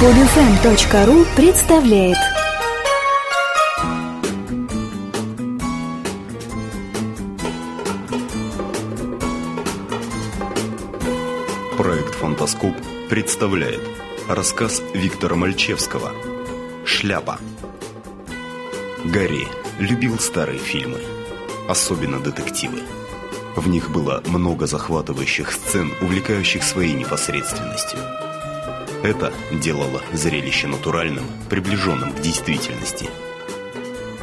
Podfm.ru представляет Проект «Фантаскоп» представляет рассказ Виктора Мальчевского «Шляпа». Гарри любил старые фильмы, особенно детективы. В них было много захватывающих сцен, увлекающих своей непосредственностью. Это делало зрелище натуральным, приближенным к действительности.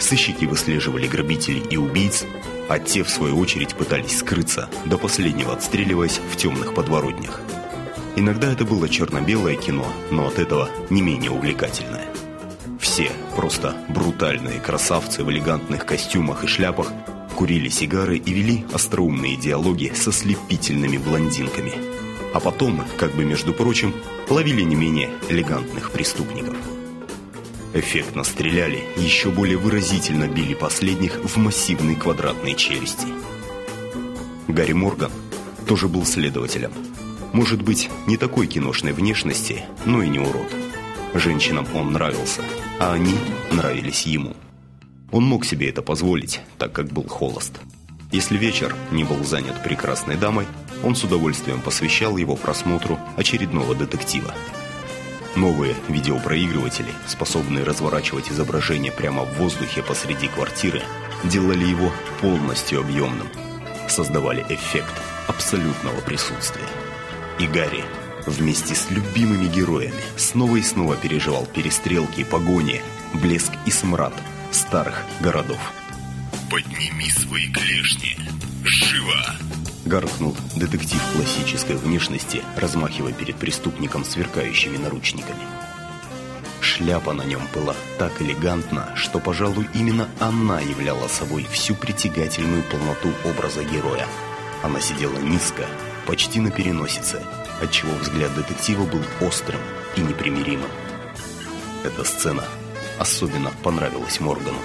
Сыщики выслеживали грабителей и убийц, а те, в свою очередь, пытались скрыться, до последнего отстреливаясь в темных подворотнях. Иногда это было черно-белое кино, но от этого не менее увлекательное. Все, просто брутальные красавцы в элегантных костюмах и шляпах, курили сигары и вели остроумные диалоги со слепительными блондинками. А потом, как бы между прочим, ловили не менее элегантных преступников. Эффектно стреляли, еще более выразительно били последних в массивные квадратные челюсти. Гарри Морган тоже был следователем. Может быть, не такой киношной внешности, но и не урод. Женщинам он нравился, а они нравились ему. Он мог себе это позволить, так как был холост. Если вечер не был занят прекрасной дамой, он с удовольствием посвящал его просмотру очередного детектива. Новые видеопроигрыватели, способные разворачивать изображение прямо в воздухе посреди квартиры, делали его полностью объемным, создавали эффект абсолютного присутствия. И Гарри вместе с любимыми героями снова и снова переживал перестрелки, погони, блеск и смрад старых городов. «Подними свои клешни! Живо!» Гаркнул детектив классической внешности, размахивая перед преступником сверкающими наручниками. Шляпа на нем была так элегантна, что, пожалуй, именно она являла собой всю притягательную полноту образа героя. Она сидела низко, почти на переносице, отчего взгляд детектива был острым и непримиримым. Эта сцена особенно понравилась Моргану.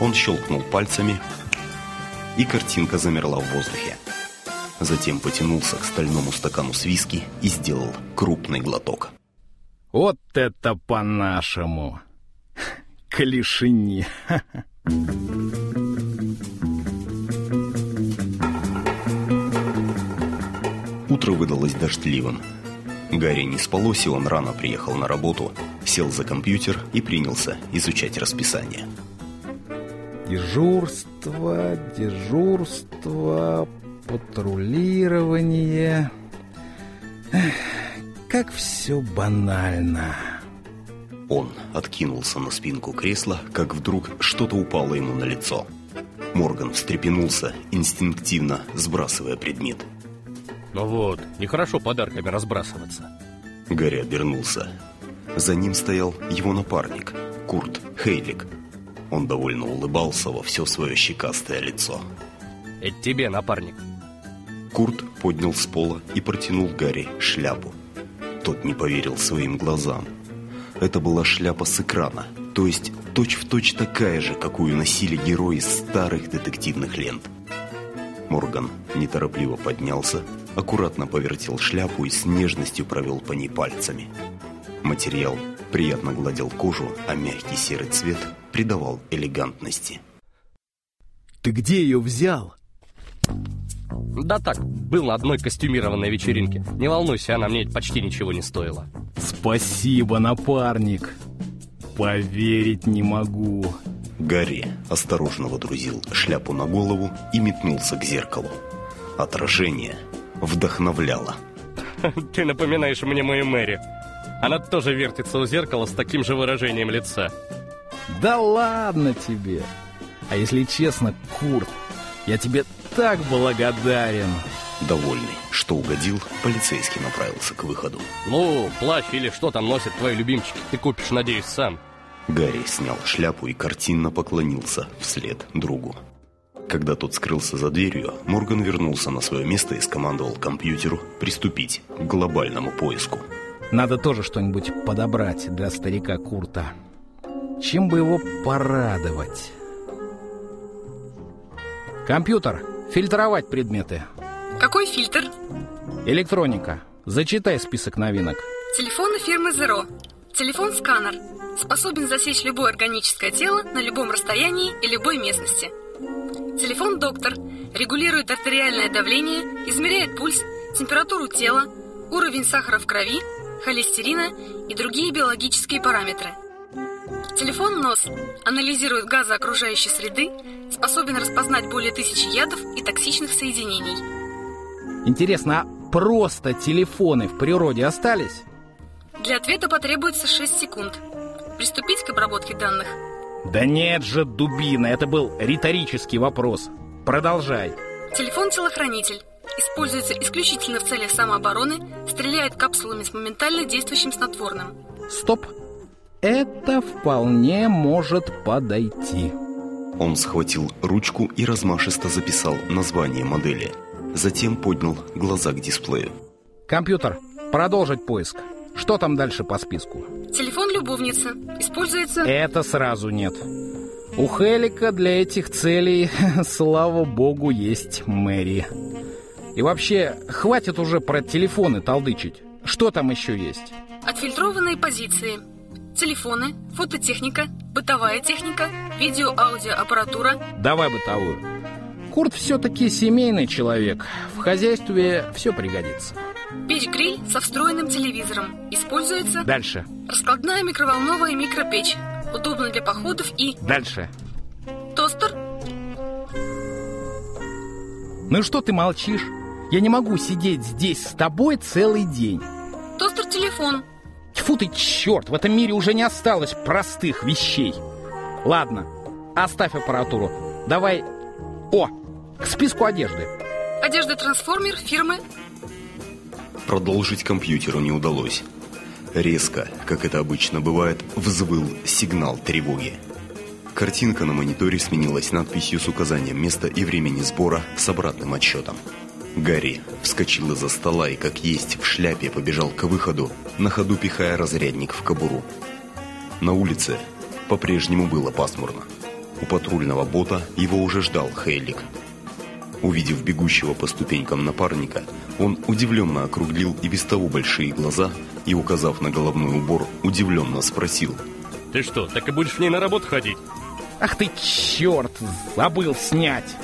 Он щелкнул пальцами, и картинка замерла в воздухе. Затем потянулся к стальному стакану с виски и сделал крупный глоток. Вот это по-нашему! Клишини! Утро выдалось дождливым. Гарри не спалось, и он рано приехал на работу, сел за компьютер и принялся изучать расписание. Дежурство, дежурство, патрулирование. Эх, как все банально. Он откинулся на спинку кресла, как вдруг что-то упало ему на лицо. Морган встрепенулся, инстинктивно сбрасывая предмет. Ну вот, нехорошо подарками разбрасываться. Гарри обернулся. За ним стоял его напарник, Курт Хейлик. Он довольно улыбался во все свое щекастое лицо. Это тебе, напарник. Курт поднял с пола и протянул Гарри шляпу. Тот не поверил своим глазам. Это была шляпа с экрана, то есть точь-в-точь точь такая же, какую носили герои старых детективных лент. Морган неторопливо поднялся, аккуратно повертел шляпу и с нежностью провел по ней пальцами. Материал приятно гладил кожу, а мягкий серый цвет придавал элегантности. Ты где ее взял? Да так, был на одной костюмированной вечеринке. Не волнуйся, она мне почти ничего не стоила. Спасибо, напарник. Поверить не могу. Гарри осторожно водрузил шляпу на голову и метнулся к зеркалу. Отражение вдохновляло. Ты напоминаешь мне мою Мэри. Она тоже вертится у зеркала с таким же выражением лица. Да ладно тебе. А если честно, Курт, я тебе так благодарен. Довольный, что угодил, полицейский направился к выходу. Ну, плащ или что там носят твои любимчики, ты купишь, надеюсь, сам. Гарри снял шляпу и картинно поклонился вслед другу. Когда тот скрылся за дверью, Морган вернулся на свое место и скомандовал компьютеру приступить к глобальному поиску. Надо тоже что-нибудь подобрать для старика Курта. Чем бы его порадовать? Компьютер, фильтровать предметы. Какой фильтр? Электроника. Зачитай список новинок. Телефоны фирмы Zero. Телефон-сканер способен засечь любое органическое тело на любом расстоянии и любой местности. Телефон-доктор регулирует артериальное давление, измеряет пульс, температуру тела, уровень сахара в крови, холестерина и другие биологические параметры. Телефон-нос анализирует газы окружающей среды, способен распознать более тысячи ядов и токсичных соединений. Интересно, а просто телефоны в природе остались? Для ответа потребуется 6 секунд. Приступить к обработке данных. Да нет же, дубина, это был риторический вопрос. Продолжай. Телефон-телохранитель. Используется исключительно в целях самообороны, стреляет капсулами с моментально действующим снотворным. Стоп. Это вполне может подойти. Он схватил ручку и размашисто записал название модели. Затем поднял глаза к дисплею. Компьютер, продолжить поиск. Что там дальше по списку? Телефон любовницы. Используется... Это сразу нет. У Хелика для этих целей, слава богу, есть Мэри. И вообще, хватит уже про телефоны толдычить. Что там еще есть? Отфильтрованные позиции. Телефоны, фототехника, бытовая техника, видео-аудиоаппаратура. Давай бытовую. Курт все-таки семейный человек. В хозяйстве все пригодится. Печь-гриль со встроенным телевизором. Используется... Дальше. Раскладная микроволновая микропечь. Удобна для походов и... Дальше. Тостер. Ну что ты молчишь? Я не могу сидеть здесь с тобой целый день. Тостер-телефон. Тьфу ты, черт, в этом мире уже не осталось простых вещей. Ладно, оставь аппаратуру. Давай... О, к списку одежды. Одежда-трансформер фирмы Продолжить компьютеру не удалось. Резко, как это обычно бывает, взвыл сигнал тревоги. Картинка на мониторе сменилась надписью с указанием места и времени сбора с обратным отсчетом. Гарри вскочил из-за стола и, как есть, в шляпе побежал к выходу, на ходу пихая разрядник в кобуру. На улице по-прежнему было пасмурно. У патрульного бота его уже ждал Хейлик. Увидев бегущего по ступенькам напарника, он удивленно округлил и без того большие глаза и, указав на головной убор, удивленно спросил. Ты что, так и будешь в ней на работу ходить? Ах ты черт, забыл снять.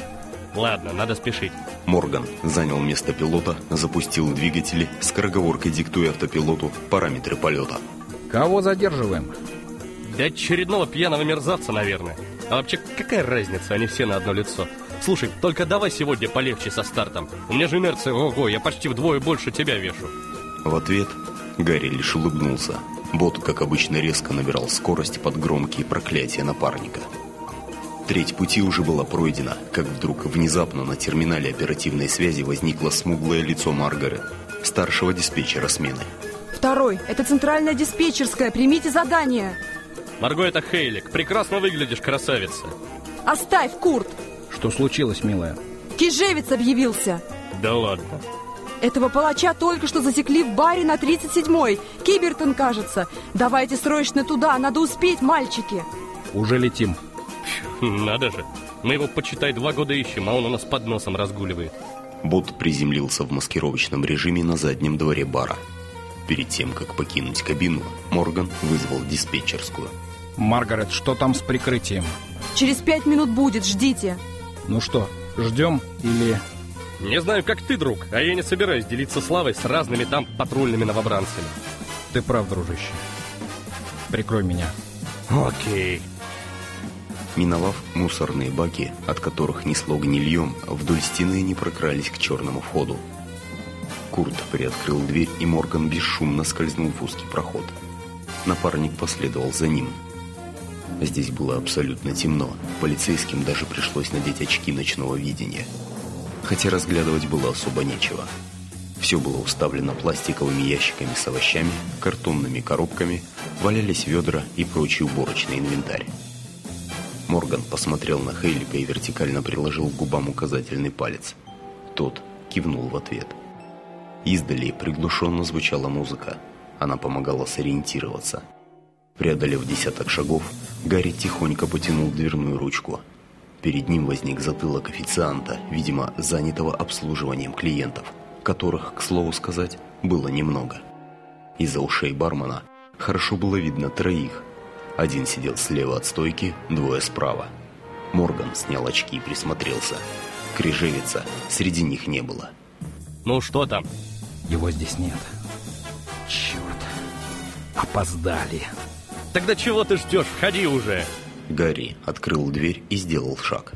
Ладно, надо спешить. Морган занял место пилота, запустил двигатели, скороговоркой диктуя автопилоту параметры полета. Кого задерживаем? Да очередного пьяного мерзавца, наверное. А вообще, какая разница, они все на одно лицо. Слушай, только давай сегодня полегче со стартом. У меня же инерция, ого, я почти вдвое больше тебя вешу. В ответ Гарри лишь улыбнулся. Бот, как обычно, резко набирал скорость под громкие проклятия напарника. Треть пути уже была пройдена, как вдруг внезапно на терминале оперативной связи возникло смуглое лицо Маргарет, старшего диспетчера смены. Второй. Это центральная диспетчерская. Примите задание. Марго, это Хейлик. Прекрасно выглядишь, красавица. Оставь, Курт. Что случилось, милая? Кижевец объявился. Да ладно. Этого палача только что засекли в баре на 37-й. Кибертон, кажется. Давайте срочно туда, надо успеть, мальчики. Уже летим. Надо же. Мы его, почитай, два года ищем, а он у нас под носом разгуливает. Бот приземлился в маскировочном режиме на заднем дворе бара. Перед тем, как покинуть кабину, Морган вызвал диспетчерскую. Маргарет, что там с прикрытием? Через пять минут будет, ждите. Ну что, ждем или... Не знаю, как ты, друг, а я не собираюсь делиться славой с разными там патрульными новобранцами. Ты прав, дружище. Прикрой меня. Окей. Миновав мусорные баки, от которых несло гнильем, вдоль стены не прокрались к черному входу. Курт приоткрыл дверь, и Морган бесшумно скользнул в узкий проход. Напарник последовал за ним. Здесь было абсолютно темно. Полицейским даже пришлось надеть очки ночного видения. Хотя разглядывать было особо нечего. Все было уставлено пластиковыми ящиками с овощами, картонными коробками, валялись ведра и прочий уборочный инвентарь. Морган посмотрел на Хейлика и вертикально приложил к губам указательный палец. Тот кивнул в ответ. Издали приглушенно звучала музыка. Она помогала сориентироваться. Преодолев десяток шагов, Гарри тихонько потянул дверную ручку. Перед ним возник затылок официанта, видимо, занятого обслуживанием клиентов, которых, к слову сказать, было немного. Из-за ушей бармена Хорошо было видно троих. Один сидел слева от стойки, двое справа. Морган снял очки и присмотрелся. Крижевица среди них не было. Ну что там? Его здесь нет. Черт. Опоздали. Тогда чего ты ждешь? Входи уже. Гарри открыл дверь и сделал шаг.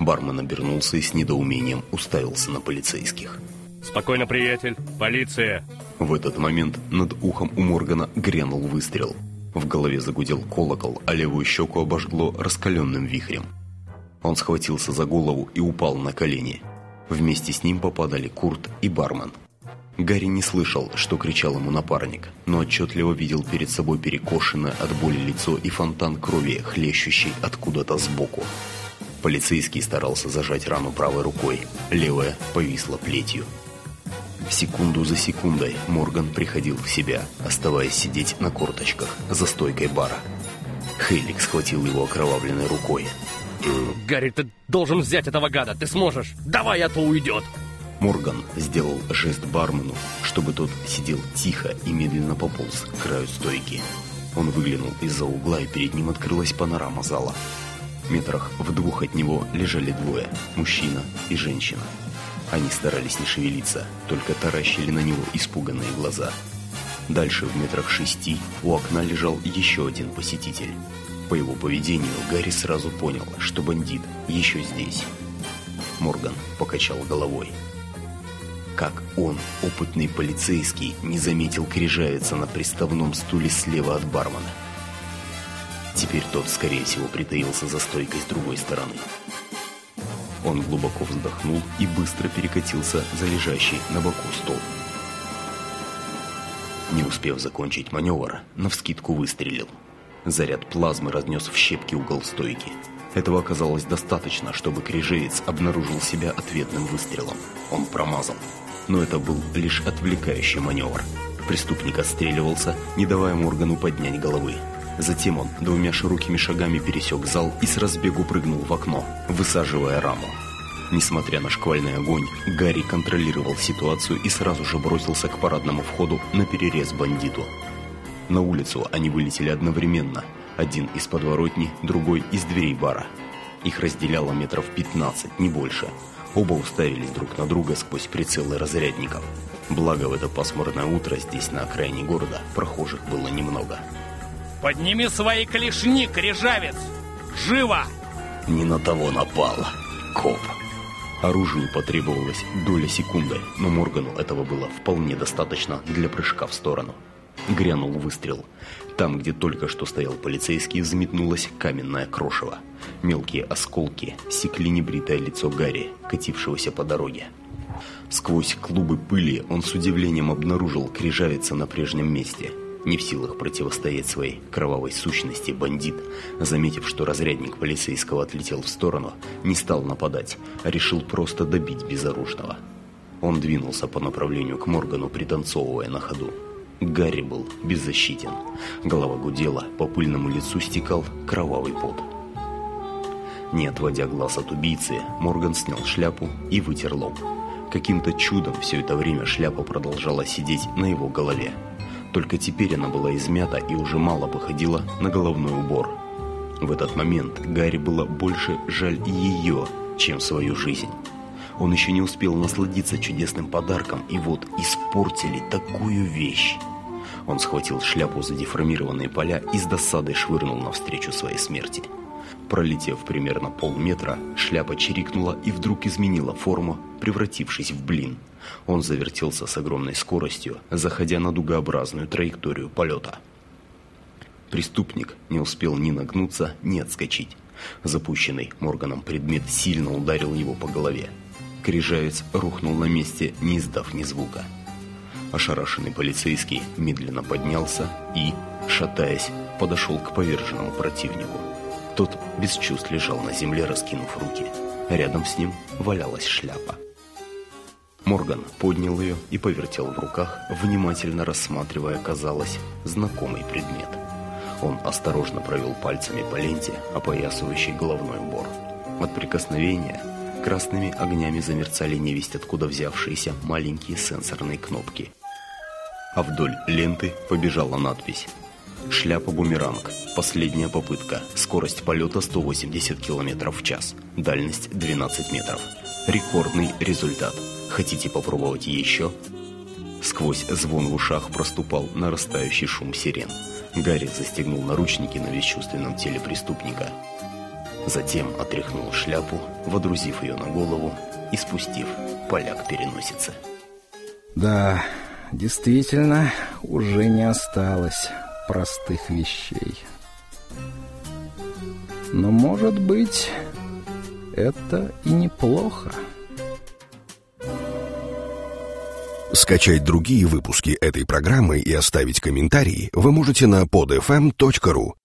Бармен обернулся и с недоумением уставился на полицейских. Спокойно, приятель. Полиция. В этот момент над ухом у Моргана грянул выстрел. В голове загудел колокол, а левую щеку обожгло раскаленным вихрем. Он схватился за голову и упал на колени. Вместе с ним попадали Курт и бармен. Гарри не слышал, что кричал ему напарник, но отчетливо видел перед собой перекошенное от боли лицо и фонтан крови, хлещущий откуда-то сбоку. Полицейский старался зажать рану правой рукой, левая повисла плетью. Секунду за секундой Морган приходил в себя, оставаясь сидеть на корточках за стойкой бара. Хейлик схватил его окровавленной рукой. Гарри, ты должен взять этого гада, ты сможешь. Давай, а то уйдет. Морган сделал жест бармену, чтобы тот сидел тихо и медленно пополз к краю стойки. Он выглянул из-за угла, и перед ним открылась панорама зала. Метрах в двух от него лежали двое – мужчина и женщина. Они старались не шевелиться, только таращили на него испуганные глаза. Дальше, в метрах шести, у окна лежал еще один посетитель. По его поведению Гарри сразу понял, что бандит еще здесь. Морган покачал головой. Как он, опытный полицейский, не заметил крижавица на приставном стуле слева от бармена. Теперь тот, скорее всего, притаился за стойкой с другой стороны. Он глубоко вздохнул и быстро перекатился за лежащий на боку стол. Не успев закончить маневр, навскидку выстрелил. Заряд плазмы разнес в щепки угол стойки. Этого оказалось достаточно, чтобы крижевец обнаружил себя ответным выстрелом. Он промазал. Но это был лишь отвлекающий маневр. Преступник отстреливался, не давая Моргану поднять головы. Затем он двумя широкими шагами пересек зал и с разбегу прыгнул в окно, высаживая раму. Несмотря на шквальный огонь, Гарри контролировал ситуацию и сразу же бросился к парадному входу на перерез бандиту. На улицу они вылетели одновременно, один из подворотни, другой из дверей бара. Их разделяло метров 15, не больше. Оба уставились друг на друга сквозь прицелы разрядников. Благо в это пасмурное утро здесь, на окраине города, прохожих было немного. Подними свои клешни, крижавец! Живо! Не на того напал. Коп. Оружию потребовалась доля секунды, но Моргану этого было вполне достаточно для прыжка в сторону. Грянул выстрел. Там, где только что стоял полицейский, взметнулось каменное крошево. Мелкие осколки секли небритое лицо Гарри, катившегося по дороге. Сквозь клубы пыли он с удивлением обнаружил крижавица на прежнем месте – не в силах противостоять своей кровавой сущности, бандит, заметив, что разрядник полицейского отлетел в сторону, не стал нападать, а решил просто добить безоружного. Он двинулся по направлению к Моргану, пританцовывая на ходу. Гарри был беззащитен. Голова гудела, по пыльному лицу стекал кровавый пот. Не отводя глаз от убийцы, Морган снял шляпу и вытер лоб. Каким-то чудом все это время шляпа продолжала сидеть на его голове. Только теперь она была измята и уже мало походила на головной убор. В этот момент Гарри было больше жаль ее, чем свою жизнь. Он еще не успел насладиться чудесным подарком, и вот испортили такую вещь. Он схватил шляпу за деформированные поля и с досадой швырнул навстречу своей смерти. Пролетев примерно полметра, шляпа чирикнула и вдруг изменила форму, превратившись в блин. Он завертелся с огромной скоростью, заходя на дугообразную траекторию полета. Преступник не успел ни нагнуться, ни отскочить. Запущенный Морганом предмет сильно ударил его по голове. Крижавец рухнул на месте, не издав ни звука. Ошарашенный полицейский медленно поднялся и, шатаясь, подошел к поверженному противнику. Тот без чувств лежал на земле, раскинув руки. Рядом с ним валялась шляпа. Морган поднял ее и повертел в руках, внимательно рассматривая, казалось, знакомый предмет. Он осторожно провел пальцами по ленте, опоясывающей головной убор. От прикосновения красными огнями замерцали невесть откуда взявшиеся маленькие сенсорные кнопки. А вдоль ленты побежала надпись Шляпа-бумеранг. Последняя попытка. Скорость полета 180 км в час. Дальность 12 метров. Рекордный результат. Хотите попробовать еще? Сквозь звон в ушах проступал нарастающий шум сирен. Гарри застегнул наручники на бесчувственном теле преступника. Затем отряхнул шляпу, водрузив ее на голову и спустив поляк переносице. Да, действительно, уже не осталось простых вещей. Но, может быть, это и неплохо. Скачать другие выпуски этой программы и оставить комментарии вы можете на podfm.ru.